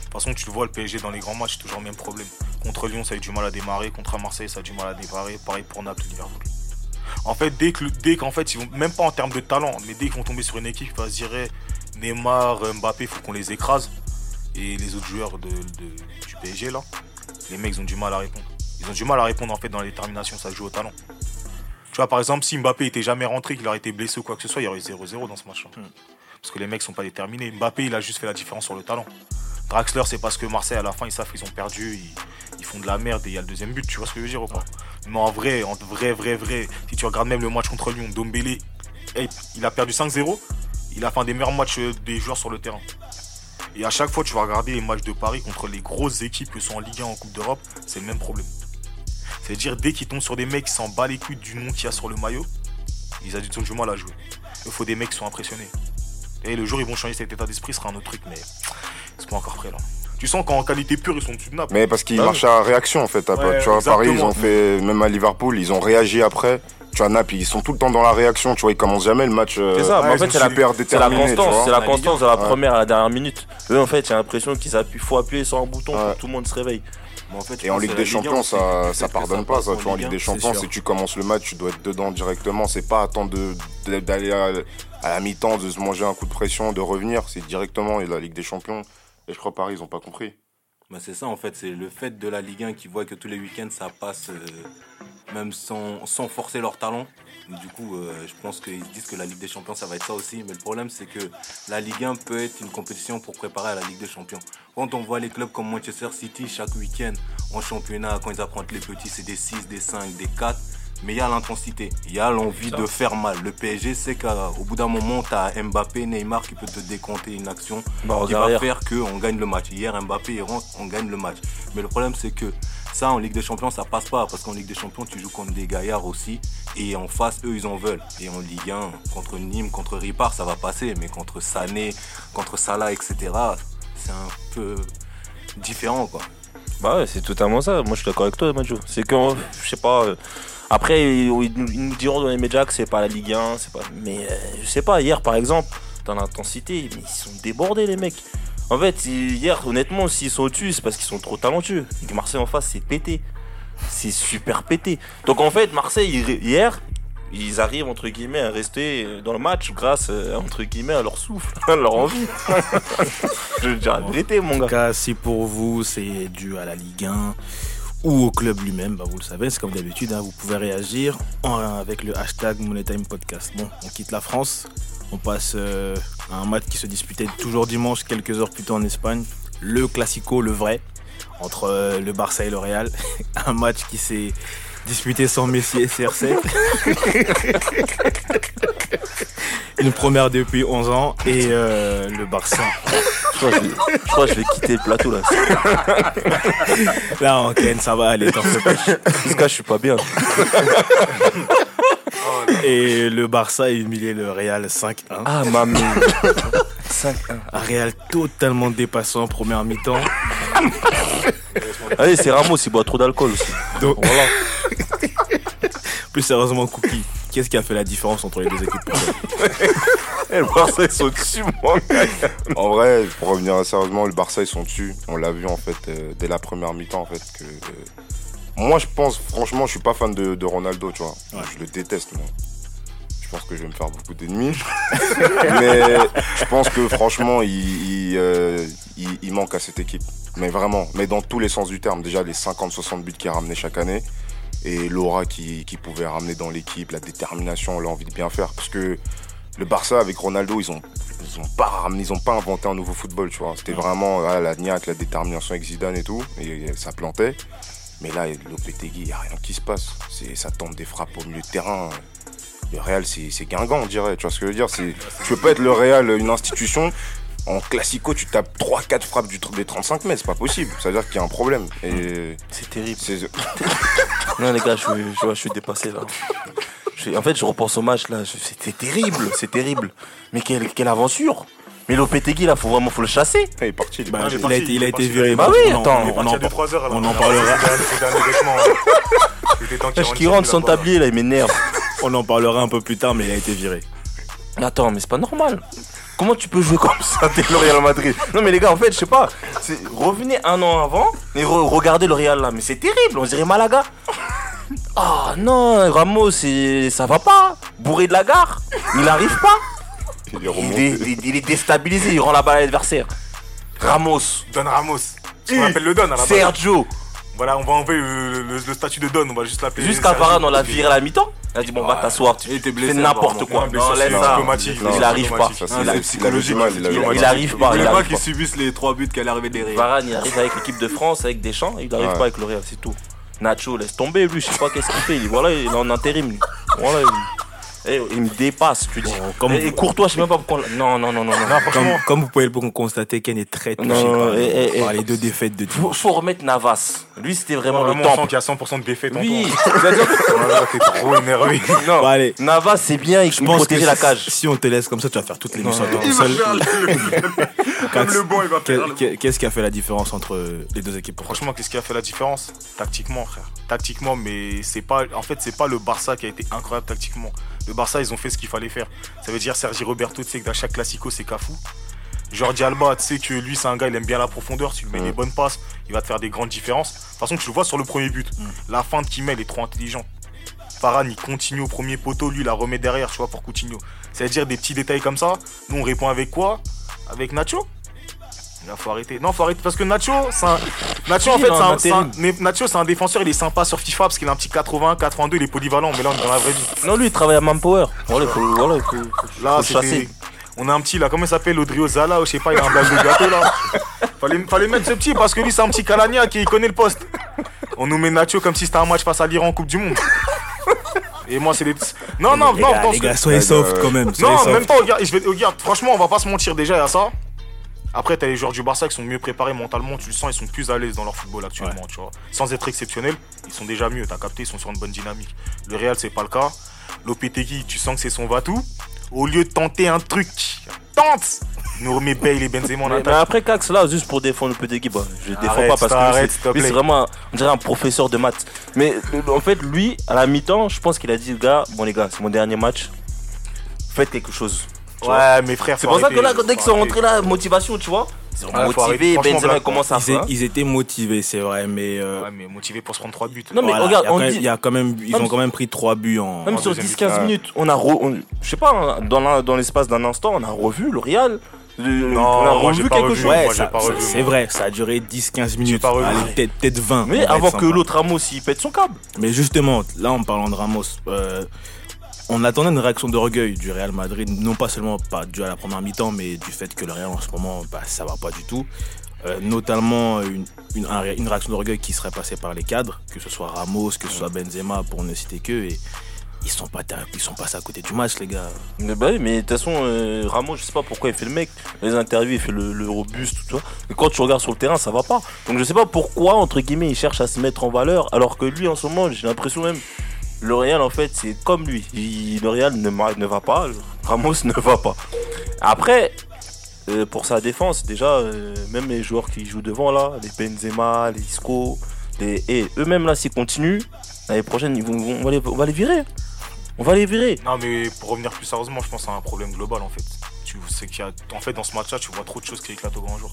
Speaker 6: De toute façon, tu le vois, le PSG dans les grands matchs, c'est toujours le même problème. Contre Lyon, ça a eu du mal à démarrer. Contre Marseille, ça a du mal à démarrer. Pareil pour Naples, Liverpool. En fait, dès que, dès qu'en fait, ils vont, même pas en termes de talent, mais dès qu'ils vont tomber sur une équipe qui va se dire Neymar, Mbappé, il faut qu'on les écrase. Et les autres joueurs de, de- du PSG, là, les mecs, ils ont du mal à répondre. Ils ont du mal à répondre, en fait, dans les terminations, ça joue au talent. Tu vois, par exemple, si Mbappé était jamais rentré, qu'il aurait été blessé ou quoi que ce soit, il y aurait eu 0-0 dans ce match. Parce que les mecs sont pas déterminés. Mbappé, il a juste fait la différence sur le talent. Draxler, c'est parce que Marseille, à la fin, ils savent qu'ils ont perdu, ils, font de la merde et il y a le deuxième but, tu vois ce que je veux dire ou pas? Mais en vrai, en vrai, vrai, vrai, si tu regardes même le match contre Lyon, Dombélé, hey, il a perdu 5-0, il a fait un des meilleurs matchs euh, des joueurs sur le terrain. Et à chaque fois, tu vas regarder les matchs de Paris contre les grosses équipes que sont en Ligue 1 en Coupe d'Europe, c'est le même problème. C'est-à-dire, dès qu'ils tombent sur des mecs qui s'en bat les couilles du nom qu'il y a sur le maillot, ils ont du- mal à jouer. Il faut des mecs qui sont impressionnés. Et le jour ils vont changer cet état d'esprit, ce sera un autre truc, mais encore prêt là. Tu sens qu'en qualité pure, ils sont dessus de nappe.
Speaker 4: Mais parce qu'ils
Speaker 3: Ah
Speaker 4: marchent à réaction en fait.
Speaker 6: Ouais,
Speaker 4: tu vois, Paris, ils ont fait, même à Liverpool, ils ont réagi après. Tu vois, Naples, ils sont tout le temps dans la réaction. Tu vois, ils commencent jamais le match. euh,
Speaker 3: C'est ça, mais en fait, c'est la, c'est la constance, c'est la constance de la
Speaker 4: Ouais.
Speaker 3: première à la dernière minute. Eux, en fait, j'ai l'impression qu'ils appuient, faut appuyer sur un bouton pour
Speaker 4: Ouais.
Speaker 3: que tout le monde se réveille.
Speaker 5: En fait,
Speaker 4: Et en Ligue des
Speaker 5: la Ligue 1
Speaker 4: Champions, ça, ça pardonne pas. Ça, tu vois, en
Speaker 5: Ligue
Speaker 4: Ligue
Speaker 5: 1.
Speaker 4: des Champions, si tu commences le match, tu dois être dedans directement. C'est pas attendre d'aller à, à la mi-temps, de se manger un coup de pression, de revenir. C'est directement et la Ligue des Champions. Et je crois Paris, ils ont pas compris.
Speaker 5: Bah, c'est ça en fait, c'est le fait de la Ligue 1 qui voit que tous les week-ends ça passe euh, même sans, forcer leur talent. Du coup, euh, je pense qu'ils se disent que la Ligue des Champions ça va être ça aussi. Mais le problème c'est que la Ligue 1 peut être une compétition pour préparer à la Ligue des Champions. Quand on voit les clubs comme Manchester City chaque week-end en championnat, quand ils affrontent les petits, c'est des 6, des 5, des 4. Mais il y a l'intensité, il y a l'envie de faire mal. Le PSG sait qu'au bout d'un moment, tu as Mbappé, Neymar qui peut te décompter une action
Speaker 3: Bah,
Speaker 5: qui va faire qu'on gagne le match. Hier, Mbappé il rentre, on gagne le match. Mais le problème, c'est que ça, en Ligue des Champions, ça passe pas. Parce qu'en Ligue des Champions, tu joues contre des gaillards aussi. Et en face, eux, ils en veulent. Et en Ligue 1, contre Nîmes, contre Ripard, ça va passer. Mais contre Sané, contre Salah, etc., c'est un peu différent, quoi.
Speaker 3: Bah ouais, c'est totalement ça. Moi, je suis d'accord avec toi, Majo. C'est que, je sais pas. euh, après, ils, nous- diront dans les médias que c'est pas la Ligue 1, c'est pas. Mais euh, je sais pas. Hier, par exemple, dans l'intensité, ils sont débordés, les mecs. En fait, hier, honnêtement, s'ils sont au-dessus, c'est parce qu'ils sont trop talentueux. Marseille en face, c'est pété. C'est super pété. Donc en fait, Marseille, hier, ils arrivent entre guillemets à rester dans le match grâce euh, entre guillemets à leur souffle, [LAUGHS] à leur envie. [LAUGHS] je dire la vérité, mon
Speaker 2: En
Speaker 3: gars.
Speaker 2: tout cas, si pour vous c'est dû à la Ligue 1 ou au club lui-même, bah, vous le savez, c'est comme d'habitude, hein, vous pouvez réagir en- avec le hashtag MoneyTime Podcast. Bon, on quitte la France, on passe euh, à un match qui se disputait toujours dimanche, quelques heures plus tôt en Espagne. Le Classico, le vrai, entre euh, le Barça et le Real. [LAUGHS] un match qui s'est disputé sans Messi et CR7. [LAUGHS] Une première depuis 11 ans et euh, le Barça
Speaker 3: crois, que je vais- je crois que je vais quitter le plateau là. [LAUGHS]
Speaker 2: Là, en Ken, ça va aller, t'en fais pas.
Speaker 3: Je suis pas bien. [LAUGHS]
Speaker 2: Et le Barça a humilié le Real 5-1.
Speaker 3: Ah, mamie. 5
Speaker 2: Un Real totalement dépassant en première mi-temps.
Speaker 3: Allez, c'est Ramos, il boit trop d'alcool aussi.
Speaker 2: Donc,
Speaker 3: Voilà.
Speaker 2: plus sérieusement, Cookie, qu'est-ce qui a fait la différence entre les deux équipes [LAUGHS]
Speaker 3: Eh, le Barça, ils sont dessus, mon gars.
Speaker 4: En vrai, pour revenir sérieusement, le Barça ils sont dessus. On l'a vu en fait euh, dès la première mi-temps en fait que. euh, moi je pense, franchement, je suis pas fan de, de Ronaldo, tu vois.
Speaker 2: Ouais.
Speaker 4: Je le déteste moi. Je pense que je vais me faire beaucoup d'ennemis. [LAUGHS] Mais je pense que franchement, il, il, euh, il- il manque à cette équipe. Mais vraiment, mais dans tous les sens du terme. Déjà les 50-60 buts qu'il a ramenés chaque année. Et l'aura qu'il qui pouvait ramener dans l'équipe, la détermination, l'envie de bien faire. Parce que le Barça avec Ronaldo, ils ont, ils ont pas ramené, ils ont pas inventé un nouveau football, tu vois. C'était vraiment ah, la niaque, la détermination avec Zidane et tout, et ça plantait. Mais là, Lopetegui, il n'y a rien qui se passe. Ça tombe des frappes au milieu de terrain. Le Real, c'est, Guingamp, on dirait. Tu vois ce que je veux dire Tu peux pas être le Real, une institution. En classico, tu tapes 3-4 frappes du, des 35 mètres, c'est pas possible. Ça veut dire qu'il y a un problème. Et
Speaker 3: C'est terrible.
Speaker 4: c'est, [LAUGHS]
Speaker 3: Non les gars, je, suis- je, vois, je suis dépassé là. Je en fait, je repense au match là. je- C'était terrible, c'est terrible. Mais quelle, quelle aventure Mais Lopetegui là, faut vraiment faut le chasser.
Speaker 4: il est parti. il est
Speaker 2: Bah,
Speaker 4: parti.
Speaker 6: il
Speaker 2: a été,
Speaker 6: il
Speaker 2: il a été
Speaker 6: parti.
Speaker 2: viré.
Speaker 3: Bah
Speaker 2: On-
Speaker 3: oui, attends,
Speaker 2: on en
Speaker 6: à 2-3 heures.
Speaker 2: on en parlera. [LAUGHS]
Speaker 6: Rentre
Speaker 3: qui rentre
Speaker 6: là-bas.
Speaker 3: tablier là, il m'énerve.
Speaker 2: On en parlera un peu plus tard, mais il a été viré.
Speaker 3: Attends, mais c'est pas normal. Comment tu peux jouer comme ça dès le Real Madrid Non mais les gars, en fait, je sais pas. c'est- Revenez un an avant et re- regardez le Real là. Mais c'est terrible, on dirait Malaga. Ah non, Ramos, c'est- ça va pas. Bourré de la gare, il arrive pas.
Speaker 4: Il est
Speaker 3: Il
Speaker 4: remonté.
Speaker 3: est, il- il est déstabilisé, il rend la balle à l'adversaire. Ramos,
Speaker 6: Don Ramos. Ce qu'on appelle le Don à la base.
Speaker 3: Sergio,
Speaker 6: Voilà, on va enlever le, le- le statut de Don, on va juste l'appeler.
Speaker 3: jusqu'à. Varane, on l'a viré à la mi-temps. Il a dit bon, va t'asseoir, tu
Speaker 5: Il était
Speaker 3: fais
Speaker 5: blessé,
Speaker 3: n'importe quoi. Non, laisse
Speaker 6: c'est
Speaker 3: ça.
Speaker 6: diplomatique.
Speaker 3: Il arrive pas.
Speaker 5: C'est psychologique.
Speaker 4: il
Speaker 3: arrive pas,
Speaker 5: Il pas
Speaker 3: pas.
Speaker 5: subissent les trois buts qu'elle arrivait derrière.
Speaker 3: Varane, il arrive avec l'équipe de France, avec Deschamps, il arrive
Speaker 4: Ouais.
Speaker 3: pas avec le Real, c'est tout. Nacho, laisse tomber, lui, je sais pas qu'est-ce qu'il fait. Il, voilà, il est en intérim. Voilà, il, Eh, il me dépasse, tu dis.
Speaker 2: comme-
Speaker 3: et, et Courtois, je sais même pas pourquoi. Non, non, non, non. non.
Speaker 6: Non,
Speaker 2: Comme, vous pouvez le constater, Ken est très touché
Speaker 3: Non,
Speaker 2: par,
Speaker 3: eh, eh, eh.
Speaker 2: par les deux défaites de
Speaker 3: Faut, faut remettre Navas. Lui, c'était vraiment le
Speaker 6: on sent
Speaker 3: temple.
Speaker 6: qu'il y a 100% de défaite en
Speaker 3: Oui, [LAUGHS]
Speaker 6: T'es trop énervé. [LAUGHS]
Speaker 3: non.
Speaker 2: Allez,
Speaker 3: Navas, c'est bien, il
Speaker 2: je pense
Speaker 3: protéger la cage.
Speaker 2: Si on te laisse comme ça, tu vas faire toute l'émission
Speaker 3: Non,
Speaker 2: à toi
Speaker 3: non,
Speaker 2: tout seul.
Speaker 6: Comme le bon, il va faire. [LAUGHS]
Speaker 2: Qu'est-ce qui a fait la différence entre les deux équipes
Speaker 6: Franchement, qu'est-ce qui a fait la différence? Tactiquement, frère. Tactiquement, mais c'est pas. En fait, c'est pas le Barça qui a été incroyable tactiquement. Le Barça, ils ont fait ce qu'il fallait faire. Ça veut dire Sergi Roberto, tu sais que dans chaque classico, c'est Cafou. Jordi Alba, tu sais que lui, c'est un gars, il aime bien la profondeur. Si tu lui mets
Speaker 4: Mm.
Speaker 6: les bonnes passes, il va te faire des grandes différences. De toute façon, tu le vois sur le premier but. La feinte qu'il met, elle est trop intelligente. Varane, il continue au premier poteau, lui, il la remet derrière, tu vois, pour Coutinho. Ça veut dire des petits détails comme ça. Nous, on répond avec quoi? Avec Nacho Là, faut arrêter. Non, faut arrêter parce que Nacho, c'est un... Nacho, en fait, c'est un, Nacho, c'est un défenseur, il est sympa sur FIFA parce qu'il a un petit 80, 82, il est polyvalent, mais là, on est dans la vraie vie.
Speaker 3: Non, lui, il travaille à Manpower. Voilà, il faut, voilà, il faut, faut-
Speaker 6: Là,
Speaker 3: faut chasser.
Speaker 6: On a un petit là, comment il s'appelle Odrio Zala ou je sais pas, il a un bague de gâteau là. Fallait, fallait mettre ce petit parce que lui c'est un petit Calania qui connaît le poste. On nous met Nacho comme si c'était un match face à l'Iran en Coupe du Monde. Et moi c'est des. Non, non,
Speaker 2: les
Speaker 6: non,
Speaker 2: gars,
Speaker 6: dans
Speaker 2: les gars, soyez
Speaker 4: Euh,
Speaker 2: soft quand même.
Speaker 6: non, en même temps, regarde, je vais, regarde, franchement, on va pas se mentir déjà, il y a ça. Après, t'as les joueurs du Barça qui sont mieux préparés mentalement, tu le sens, ils sont plus à l'aise dans leur football actuellement, tu vois. Sans être exceptionnels, ils sont déjà mieux, t'as capté, ils sont sur une bonne dynamique. Le Real, c'est pas le cas. Lopetegui, tu sens que c'est son Vatou. Au lieu de tenter un truc, tente Il nous remet Bale et Benzema en
Speaker 3: Mais, mais
Speaker 6: attaque.
Speaker 3: après Cax là, juste pour défendre le petit bah, je le défends pas parce que
Speaker 6: arrête, te
Speaker 3: c'est- vraiment, un- on dirait un professeur de maths. Mais en fait, lui, à la mi-temps, je pense qu'il a dit, gars, bon les gars, c'est mon dernier match, faites quelque chose.
Speaker 6: Ouais, mes frères,
Speaker 3: C'est pour ça que là, dès qu'ils sont rentrés là, motivation, tu vois. Ils sont motivés, Benzema commence à
Speaker 2: Ils,
Speaker 3: faire.
Speaker 2: é- ils étaient motivés, c'est vrai, mais. euh,
Speaker 6: Ouais, mais motivé pour se prendre 3 buts.
Speaker 3: Non, mais
Speaker 2: voilà,
Speaker 3: regarde,
Speaker 2: il y a
Speaker 3: on
Speaker 2: quand même-
Speaker 3: dit-
Speaker 2: il y a quand même, ils
Speaker 3: Même
Speaker 2: ont quand même pris 3 buts en.
Speaker 3: Même
Speaker 6: en
Speaker 3: sur
Speaker 6: deuxième
Speaker 3: 10-15
Speaker 4: mi-temps.
Speaker 3: minutes, on a, re- on- je sais pas, hein, dans la- dans l'espace d'un instant, on a revu le Real. Le-
Speaker 6: Non,
Speaker 3: on a
Speaker 6: moi, j'ai
Speaker 3: revu
Speaker 6: pas
Speaker 3: quelque
Speaker 6: revu.
Speaker 3: chose.
Speaker 2: Ouais,
Speaker 6: Moi, j'ai
Speaker 2: ça-
Speaker 6: pas
Speaker 2: ça-
Speaker 6: revu,
Speaker 2: c'est
Speaker 6: moi.
Speaker 2: vrai, ça a duré 10-15 minutes.
Speaker 6: pas revu.
Speaker 2: Allez, peut-être peut-être 20.
Speaker 3: Mais avant que l'autre Ramos il pète son câble.
Speaker 2: Mais justement, là en parlant de Ramos, euh, on attendait une réaction d'orgueil du Real Madrid, non pas seulement pas dû à la première mi-temps, mais du fait que le Real en ce moment, bah, ça va pas du tout. Euh, notamment une, une, un ré- une réaction d'orgueil qui serait passée par les cadres, que ce soit Ramos, que ce soit Benzema, pour ne citer que. Et ils sont pas, ils sont passés à côté du match, les gars.
Speaker 3: Mais bah de toute façon, euh, Ramos, je sais pas pourquoi il fait le mec. Les interviews, il fait le, robuste, tout ça. Mais quand tu regardes sur le terrain, ça va pas. Donc je sais pas pourquoi, entre guillemets, il cherche à se mettre en valeur, alors que lui, en ce moment, j'ai l'impression même. Le Real, en fait, c'est comme lui. Il- le Real ne, va pas, Ramos [LAUGHS] ne va pas. Après, euh, pour sa défense, déjà, euh, même les joueurs qui jouent devant, là, les Benzema, les Isco, et eux-mêmes, là, s'ils continuent, l'année prochaine, ils vont, on, va les, virer. On va les virer.
Speaker 6: Non, mais pour revenir plus sérieusement, je pense à un problème global en fait. C'est qu'il y a, en fait, dans ce match-là, tu vois trop de choses qui éclatent au grand jour.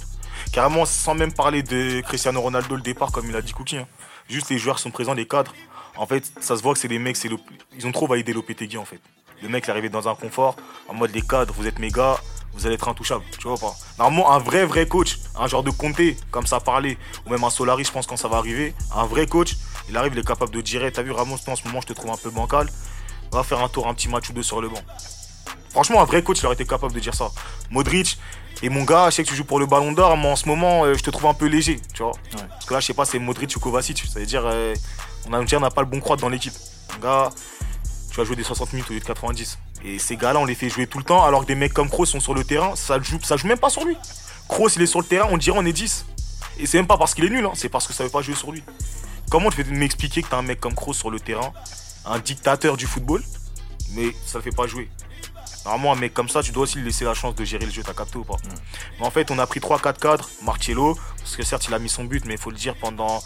Speaker 6: Carrément, sans même parler de Cristiano Ronaldo le départ, comme il a dit Cookie. hein. Juste les joueurs sont présents, les cadres. En fait, ça se voit que c'est des mecs, c'est le- ils ont trop validé Lopetegui en fait. Le mec il est arrivé dans un confort, en mode les cadres, vous êtes mes gars, vous allez être intouchables, tu vois pas? Normalement, un vrai, vrai coach, un genre de Conte, comme ça parlait, ou même un Solari, je pense quand ça va arriver, un vrai coach, Il arrive, il est capable de dire T'as vu Ramos, toi, en ce moment, je te trouve un peu bancal. Va faire un tour, un petit match ou deux sur le banc. Franchement, un vrai coach, il aurait été capable de dire ça. Modric, et mon gars, je sais que tu joues pour le ballon d'or, mais en ce moment, euh, je te trouve un peu léger, tu vois. Parce que là, je sais pas, c'est Modric ou Kovacic. Ça veut dire, euh, on a on n'a pas le bon croître dans l'équipe. Gars, tu vas jouer des 60 minutes au lieu de 90. Et ces gars-là, on les fait jouer tout le temps, alors que des mecs comme Kroos sont sur le terrain, ça joue, ça joue même pas sur lui. Kroos, il est sur le terrain, on dirait on est 10. Et c'est même pas parce qu'il est nul, hein, c'est parce que ça veut pas jouer sur lui. Comment tu fais m'expliquer que t'as un mec comme Kroos sur le terrain, un dictateur du football, mais ça le fait pas jouer? Normalement, un mec comme ça, tu dois aussi lui laisser la chance de gérer le jeu, t'as capté ou pas? Mais en fait, on a pris 3-4 cadres, Marcello, parce que certes, il a mis son but, mais il faut le dire, pendant,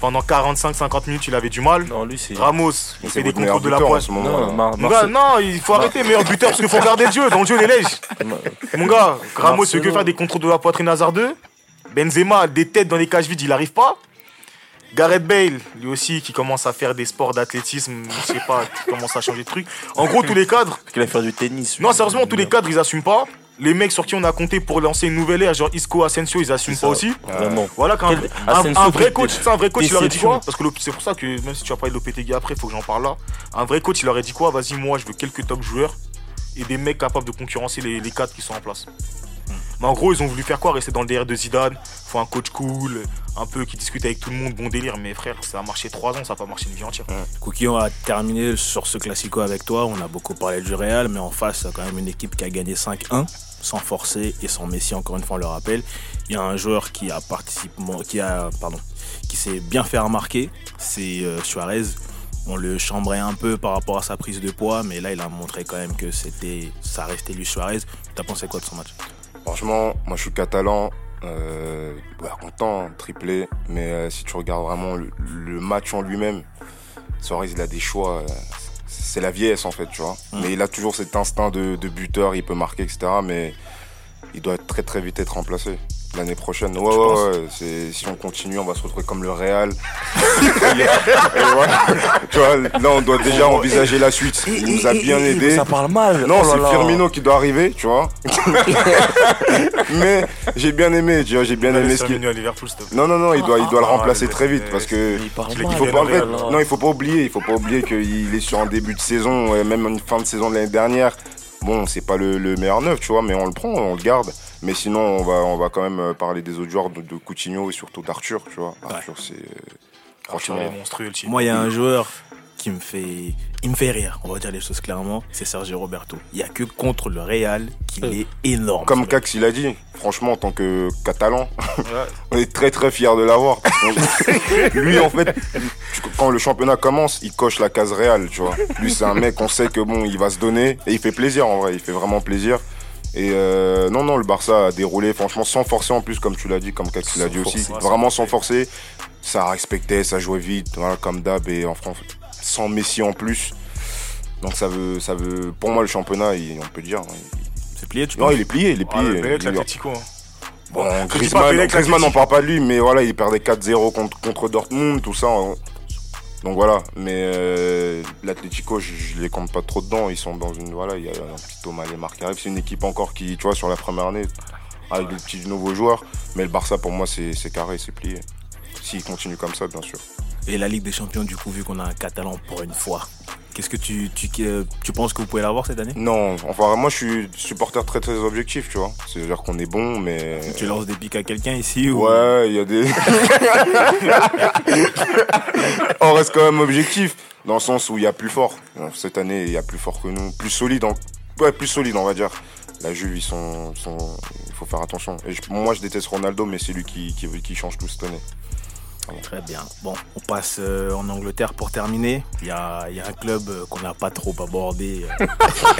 Speaker 6: pendant 45-50 minutes, il avait du mal.
Speaker 3: Non, lui, c'est.
Speaker 6: Ramos, il fait des contrôles de la
Speaker 4: ce moment.
Speaker 3: Non,
Speaker 6: gars, il faut arrêter, meilleur buteur, parce qu'il faut regarder le jeu. Dans le jeu, les lèges. Mon gars, Ramos, il fait que
Speaker 3: Marcelo.
Speaker 6: faire des contrôles de la poitrine hasardeux. Benzema, des têtes dans les cages vides, il arrive pas. Gareth Bale, lui aussi, qui commence à faire des sports d'athlétisme, je sais pas, qui commence à changer de truc. En gros, tous les cadres,
Speaker 3: Parce qu'il a fait du tennis.
Speaker 6: non, sérieusement, tous les cadres, ils assument pas. Les mecs sur qui on a compté pour lancer une nouvelle ère, genre Isco, Asensio, ils assument pas
Speaker 3: ça.
Speaker 6: aussi.
Speaker 3: Vraiment.
Speaker 6: Voilà qu'un un, vrai coach, c'est un vrai coach, il aurait dit
Speaker 3: déception.
Speaker 6: quoi? Parce que c'est pour ça que même si tu vas parler de l'OPTG après, il faut que j'en parle là. Un vrai coach, il aurait dit quoi? Vas-y, moi, je veux quelques top joueurs et des mecs capables de concurrencer les, les cadres qui sont en place. En gros, ils ont voulu faire quoi Rester dans le DR de Zidane, faut un coach cool, un peu qui discute avec tout le monde, bon délire. Mais frère, ça a marché 3 ans, ça a pas marché une vie entière.
Speaker 2: Cookie, on va terminer sur ce classico avec toi. On a beaucoup parlé du Real, mais en face, a quand même une équipe qui a gagné 5-1, sans forcer et sans Messi, encore une fois, on le rappelle. Il y a un joueur qui a participé, qui a, pardon, qui s'est bien fait remarquer, c'est euh, Suarez. On le chambrait un peu par rapport à sa prise de poids, mais là, il a montré quand même que c'était, ça restait lui Suarez. T'as pensé quoi de son match?
Speaker 4: Franchement, moi je suis catalan. Euh, ouais, content, triplé. Mais euh, si tu regardes vraiment le, le match en lui-même, Suarez il a des choix. euh, c'est la vieillesse en fait, tu vois.
Speaker 2: Mm.
Speaker 4: Mais il a toujours cet instinct de, de buteur, il peut marquer, etc. Mais il doit très très vite être remplacé l'année prochaine. Ouais, ouais, ouais. c'est- Si on continue, on va se retrouver comme le Real. [LAUGHS] Tu vois, là on doit déjà envisager la suite. Il nous a bien aidé.
Speaker 3: Ça parle mal.
Speaker 4: Non,
Speaker 3: Oh
Speaker 4: c'est. Firmino qui doit arriver, tu vois. [LAUGHS] Mais j'ai bien aimé, tu vois, j'ai bien aimé ce qu'il. Non, non, non, il doit, il doit le
Speaker 6: Ah,
Speaker 4: remplacer très vite parce que.
Speaker 3: Il
Speaker 4: faut pas,
Speaker 3: Oh
Speaker 4: non, il faut pas oublier, il faut pas oublier qu'il est sur un début de saison, même une fin de saison de l'année dernière. Bon, c'est pas le, le meilleur neuf, tu vois, mais on le prend, on le garde. Mais sinon, on va, on va quand même euh, parler des autres joueurs, de, de Coutinho et surtout d'Arthur, tu vois. Arthur, c'est. euh,
Speaker 6: Franchement, est monstrueux, le type.
Speaker 2: Moi, il y a un joueur qui me fait, il me fait rire. On va dire les choses clairement. C'est Sergio Roberto. Il y a que contre le Real qu'il est énorme.
Speaker 4: Comme Cax, il a dit, franchement, en tant que Catalan,
Speaker 6: Ouais. [LAUGHS]
Speaker 4: on est très très fiers de l'avoir. [LAUGHS] Lui, en fait, quand le championnat commence, il coche la case réelle, tu vois. Lui, c'est un mec, on sait que bon, il va se donner et il fait plaisir en vrai, il fait vraiment plaisir. Et euh, non, non, le Barça a déroulé, franchement, sans forcer en plus, comme tu l'as dit, comme Cax l'a dit aussi.
Speaker 6: Ouais,
Speaker 4: Vraiment
Speaker 6: sans
Speaker 4: forcer. Ça respectait, ça jouait vite, voilà, comme d'hab, et en France, sans Messi en plus. Donc ça veut, ça veut, pour moi, le championnat, il- on peut dire, hein,
Speaker 2: C'est plié, tu
Speaker 4: non, il est plié, il est
Speaker 6: Ah,
Speaker 4: plié. Il-
Speaker 6: l'Atlético. hein.
Speaker 4: Bon,
Speaker 6: Je dis pas
Speaker 4: Griezmann, Griezmann, on parle pas de lui, mais voilà, il perdait 4-0 contre, contre Dortmund, tout ça. hein. Donc voilà, mais euh, l'Atlético, je, je les compte pas trop dedans. Ils sont dans une. Voilà, il y a un petit Thomas Lemar qui arrive. C'est une équipe encore qui, tu vois, sur la première année, avec des petits nouveaux joueurs. Mais le Barça, pour moi, c'est c'est carré, c'est plié. S'il continue comme ça, bien sûr.
Speaker 2: Et la Ligue des Champions, du coup, vu qu'on a un Catalan pour une fois, qu'est-ce que tu, tu, euh, tu penses que vous pouvez l'avoir cette année?
Speaker 4: Non, enfin, moi, je suis supporter très très objectif, tu vois. C'est-à-dire qu'on est bon, mais.
Speaker 2: Tu lances des pics à quelqu'un ici ou...
Speaker 4: Ouais, il y a des. [LAUGHS] on reste quand même objectif, dans le sens où il y a plus fort. Cette année, il y a plus fort que nous, plus solide, en... ouais, plus solide, on va dire. La Juve, ils sont, sont- il faut faire attention. Et je- moi, je déteste Ronaldo, mais c'est lui qui, qui, qui change tout cette année.
Speaker 2: Très bien. Bon, on passe euh, en Angleterre pour terminer. Il y a, il y a un club euh, qu'on n'a pas trop abordé. euh.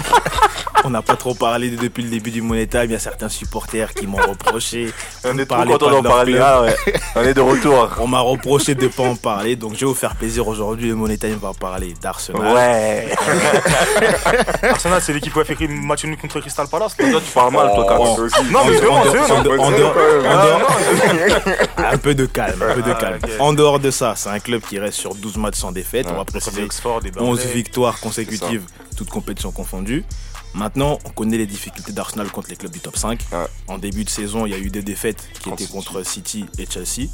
Speaker 2: [LAUGHS] on n'a pas trop parlé de- depuis le début du Money Time. Il y a certains supporters qui m'ont reproché.
Speaker 3: On est trop content d'en parler. Ah ouais. On est de retour.
Speaker 2: On m'a reproché de ne pas en parler. Donc je vais vous faire plaisir aujourd'hui. Le Money Time va parler d'Arsenal.
Speaker 3: Ouais. [LAUGHS]
Speaker 6: Arsenal, c'est l'équipe qui a fait match nul contre Crystal Palace.
Speaker 3: Toi, tu parles mal, toi,
Speaker 4: Oh,
Speaker 3: Carlos.
Speaker 4: ça aussi.
Speaker 6: Non, mais c'est
Speaker 2: En
Speaker 6: bon,
Speaker 2: dehors-
Speaker 6: c'est
Speaker 2: Un peu de calme, un peu de calme. En dehors de ça, c'est un club qui reste sur 12 matchs sans défaite. On va préciser
Speaker 6: Oxford et
Speaker 2: 11
Speaker 6: Burnley.
Speaker 2: victoires consécutives, toutes compétitions confondues. Maintenant, on connaît les difficultés d'Arsenal contre les clubs du top 5.
Speaker 4: Ouais.
Speaker 2: En début de saison, il y a eu des défaites qui
Speaker 4: Contre
Speaker 2: étaient contre City et Chelsea.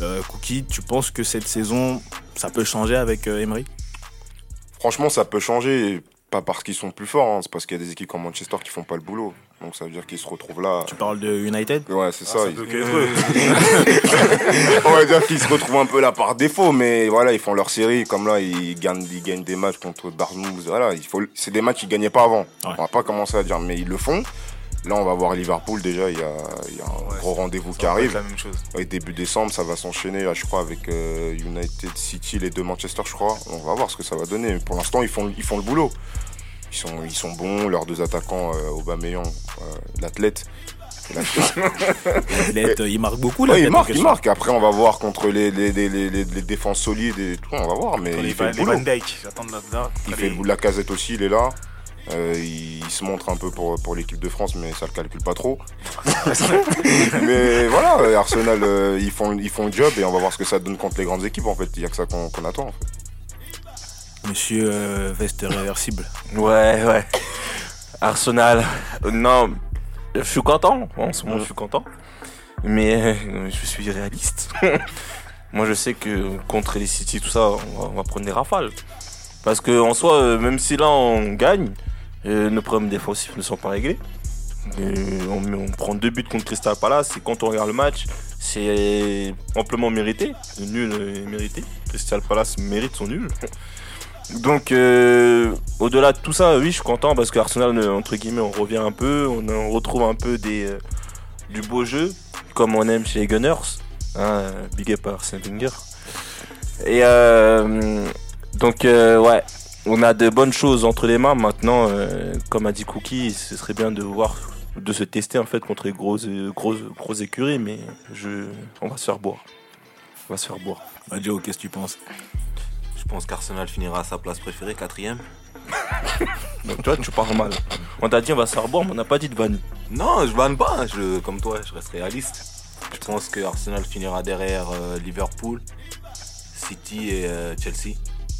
Speaker 2: Euh, Cookie, tu penses que cette saison, ça peut changer avec euh, Emery?
Speaker 4: Franchement, ça peut changer. Pas parce qu'ils sont plus forts, hein, c'est parce qu'il y a des équipes comme Manchester qui font pas le boulot. Donc ça veut dire qu'ils se retrouvent là.
Speaker 2: Tu parles de United?
Speaker 4: Ouais, c'est
Speaker 6: Ah,
Speaker 4: ça.
Speaker 6: ça
Speaker 4: ils-
Speaker 6: peut. [LAUGHS]
Speaker 4: On va dire qu'ils se retrouvent un peu là par défaut, mais voilà, ils font leur série. Comme là, ils gagnent, ils gagnent des matchs contre Dartmouth. Voilà, il faut, c'est des matchs qu'ils gagnaient pas avant.
Speaker 2: Ouais.
Speaker 4: On va pas commencer à dire, mais ils le font. Là, on va voir Liverpool déjà. Il y a, il y a un
Speaker 6: Ouais,
Speaker 4: gros rendez-vous qui arrive.
Speaker 6: la même chose.
Speaker 4: Ouais, début décembre, ça va s'enchaîner, je crois, avec euh, United City, les deux Manchester, je crois. On va voir ce que ça va donner. Mais pour l'instant, ils font, ils font le boulot. Ils sont, ils sont bons. Leurs deux attaquants, euh, Aubameyang, euh, l'athlète. l'athlète.
Speaker 2: L'athlète, il marque beaucoup là.
Speaker 4: Ouais, il marque, il marque. Après, on va voir contre les, les, les, les, les- les défenses solides et tout. On va voir, mais il fait le boulot.
Speaker 6: Dyke.
Speaker 4: Il fait le boulot. La casette aussi, il est là. Euh, il, il se montre un peu pour, pour l'équipe de France, mais ça le calcule pas trop. [LAUGHS] mais voilà, euh, Arsenal, euh, ils, font, ils font le job et on va voir ce que ça donne contre les grandes équipes en fait. Il n'y a que ça qu'on attend en fait.
Speaker 2: Monsieur euh, Veste réversible.
Speaker 3: Ouais, ouais. Arsenal. non, je suis content. En je suis content. Mais euh, je suis réaliste. [LAUGHS] Moi, je sais que contre les City, tout ça, on va, prendre des rafales. Parce que en soi, euh, même si là on gagne, euh, nos problèmes défensifs ne sont pas réglés. On, on prend deux buts contre Crystal Palace et quand on regarde le match, c'est amplement mérité. Nul et mérité. Crystal Palace mérite son nul. Donc, euh, au-delà de tout ça, oui, je suis content parce qu'Arsenal, euh, entre guillemets, on revient un peu, on, retrouve un peu des, euh, du beau jeu, comme on aime chez les Gunners. Hein, big up à Arsène Wenger. Et euh, donc, ouais, on a de bonnes choses entre les mains. Maintenant, comme a dit Cookie, ce serait bien de voir, de se tester en fait contre les grosses, grosses, grosses écuries, mais je, on va se faire boire. On va se faire boire.
Speaker 2: Joe, qu'est-ce que tu penses?
Speaker 5: Je pense qu'Arsenal finira à sa place préférée, quatrième. [LAUGHS]
Speaker 3: Donc, tu vois, tu parles mal. On t'a dit on va se faire boire, mais on n'a pas dit de vanne.
Speaker 5: Non, je vanne pas. Je, comme toi, je reste réaliste. Je pense que Arsenal finira derrière euh, Liverpool, City et euh, Chelsea?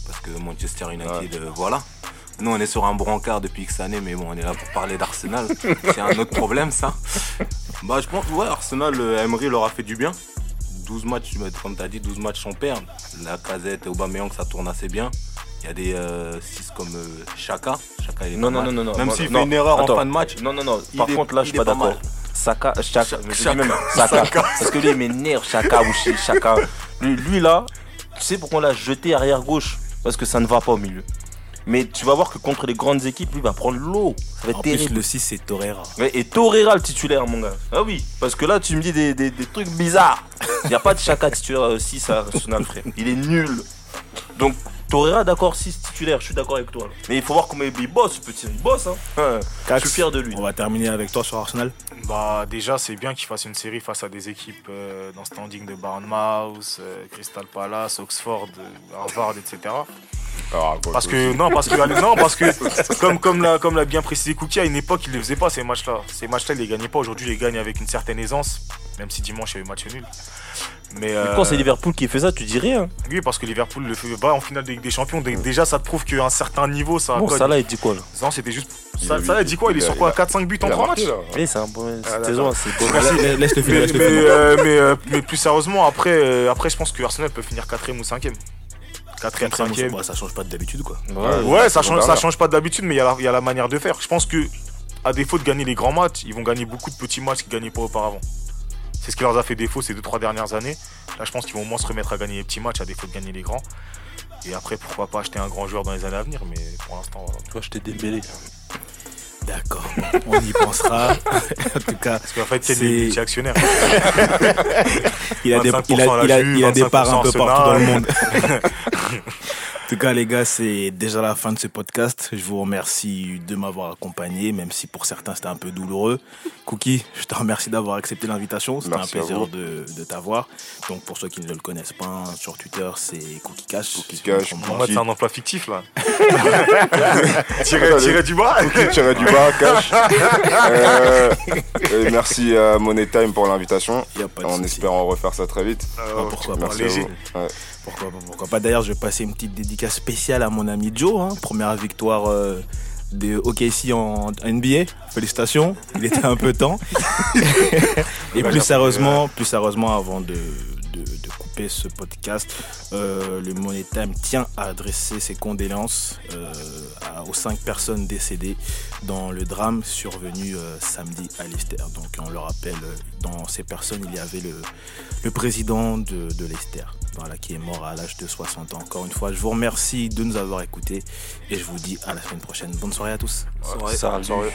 Speaker 5: Parce que Manchester United, euh, voilà. Nous, on est sur un brancard depuis X années, mais bon, on est là pour parler d'Arsenal. C'est un autre problème, ça. Bah, je pense, ouais, Arsenal, Emery leur a fait du bien. 12 matchs, comme tu as dit, 12 matchs sans perdre. La casette et Aubameyang, ça tourne assez bien. Il y a des 6 comme euh, Chaka. Chaka, il est
Speaker 3: Non, non, non, non, non.
Speaker 5: Même s'il fait
Speaker 3: non,
Speaker 5: une erreur
Speaker 3: attends.
Speaker 5: en fin de match.
Speaker 3: Non, non, non. Par
Speaker 5: est-
Speaker 3: contre, là, je suis pas d'accord. Saka, Chaka, dis
Speaker 5: Chaka.
Speaker 3: même Saka.
Speaker 5: Saka.
Speaker 3: Parce que lui, il m'énerve, Chaka ou Chaka. Lui, lui, là, tu sais pourquoi on l'a jeté arrière gauche? Parce que ça ne va pas au milieu. Mais tu vas voir que contre les grandes équipes, lui, il va prendre l'eau. Ça va être
Speaker 2: En plus,
Speaker 3: terrible.
Speaker 2: le 6, c'est Torreira.
Speaker 3: Ouais, et Torreira le titulaire, mon gars. Ah oui, parce que là, tu me dis des, des- des trucs bizarres. Il n'y a pas de Chaka titulaire aussi, ça, Arsenal, frère. Il est nul. Donc, Torreira, d'accord, 6 titulaire, je suis d'accord avec toi. Mais il faut voir comment il bosse, ce petit. Il bosse, hein. Ouais. Je suis fier de lui.
Speaker 2: On va terminer avec toi sur Arsenal.
Speaker 6: Bah déjà c'est bien qu'il fasse une série face à des équipes euh, dans le standing de Bournemouth, euh, Crystal Palace, Oxford, euh, Harvard, etc.
Speaker 4: Ah,
Speaker 6: Parce que non, parce que non, parce que [LAUGHS] comme comme l'a comme l'a bien précisé Cookie à une époque il les faisait pas ces matchs-là. Ces matchs-là il les gagnait pas. Aujourd'hui il les gagne avec une certaine aisance, même si dimanche il y a eu match nul. Mais,
Speaker 3: Mais
Speaker 6: euh,
Speaker 3: quand c'est Liverpool qui fait ça, tu dis rien.
Speaker 6: oui parce que Liverpool le fait va en finale de Ligue des Champions. Dé- Déjà ça te prouve qu'à un certain niveau ça.
Speaker 3: Bon, ça là, il dit quoi là?
Speaker 6: Non c'était juste.
Speaker 4: Il
Speaker 6: Ça, ça, il dit quoi? Il est sur quoi?
Speaker 4: il a-
Speaker 6: 4-5 buts en
Speaker 4: Il a
Speaker 6: 3
Speaker 4: marqué,
Speaker 6: matchs?
Speaker 4: là.
Speaker 3: Oui, c'est un bon.
Speaker 6: Ah,
Speaker 3: saison, c'est bon.
Speaker 2: Laisse- Laisse-le finir,
Speaker 6: mais, euh, mais, euh, mais plus sérieusement, après, euh, après je pense que Arsenal peut finir 4 ou 5 4
Speaker 2: Quatrième,
Speaker 6: 5
Speaker 2: bah, ça change pas d'habitude quoi.
Speaker 3: Ouais.
Speaker 6: Ouais, ça change, ça change pas d'habitude, mais il y, a la- il y a la manière de faire. Je pense que, à défaut de gagner les grands matchs, ils vont gagner beaucoup de petits matchs qu'ils gagnaient pas auparavant. C'est ce qui leur a fait défaut ces 2-3 dernières années. Là, je pense qu'ils vont au moins se remettre à gagner les petits matchs à défaut de gagner les grands. Et après, pourquoi pas acheter un grand joueur dans les années à venir, mais pour l'instant, voilà.
Speaker 3: Toi, je t'ai débellé.
Speaker 2: D'accord, on y pensera. [LAUGHS] en tout cas,
Speaker 6: Parce qu'en fait,
Speaker 2: C'est-
Speaker 6: est multi-actionnaire. [LAUGHS]
Speaker 2: il a des,
Speaker 6: 25%
Speaker 2: il a, il a- il a des parts un peu
Speaker 6: 25%
Speaker 2: partout dans le monde. [LAUGHS] En tout cas, les gars, c'est déjà la fin de ce podcast. Je vous remercie de m'avoir accompagné, même si pour certains c'était un peu douloureux. Cookie, je te remercie d'avoir accepté l'invitation. C'était un plaisir de, de t'avoir. Donc, pour ceux qui ne le connaissent pas, hein, sur Twitter, c'est Cookie Cash.
Speaker 4: Cookie
Speaker 2: si
Speaker 4: Cash,
Speaker 6: mode,
Speaker 4: Qui-
Speaker 6: c'est un emploi fictif, là. [LAUGHS] [LAUGHS] Tirer, tirer du bras.
Speaker 4: Qui tirait du bas, cash. [LAUGHS] Euh, et merci à Money Time pour l'invitation. En espérant refaire ça très vite.
Speaker 6: Euh,
Speaker 2: pourquoi pas.
Speaker 4: Merci à
Speaker 6: léger.
Speaker 4: vous. Ouais.
Speaker 2: Pourquoi pas, pourquoi pas. D'ailleurs, je vais passer une petite dédicace spéciale à mon ami Joe. hein. Première victoire euh, de OKC en NBA. Félicitations. Il était un peu temps. [LAUGHS] Et plus sérieusement, plus sérieusement, avant de, de, de ce podcast, euh, le Money Time tient à adresser ses condoléances euh, à- aux cinq personnes décédées dans le drame survenu euh, samedi à Leicester. Donc on le rappelle, dans ces personnes, il y avait le, le président de, de Leicester, voilà, qui est mort à l'âge de 60 ans. Encore une fois, je vous remercie de nous avoir écoutés et je vous dis à la semaine prochaine. Bonne soirée à tous.
Speaker 3: Salut.
Speaker 4: Soirée.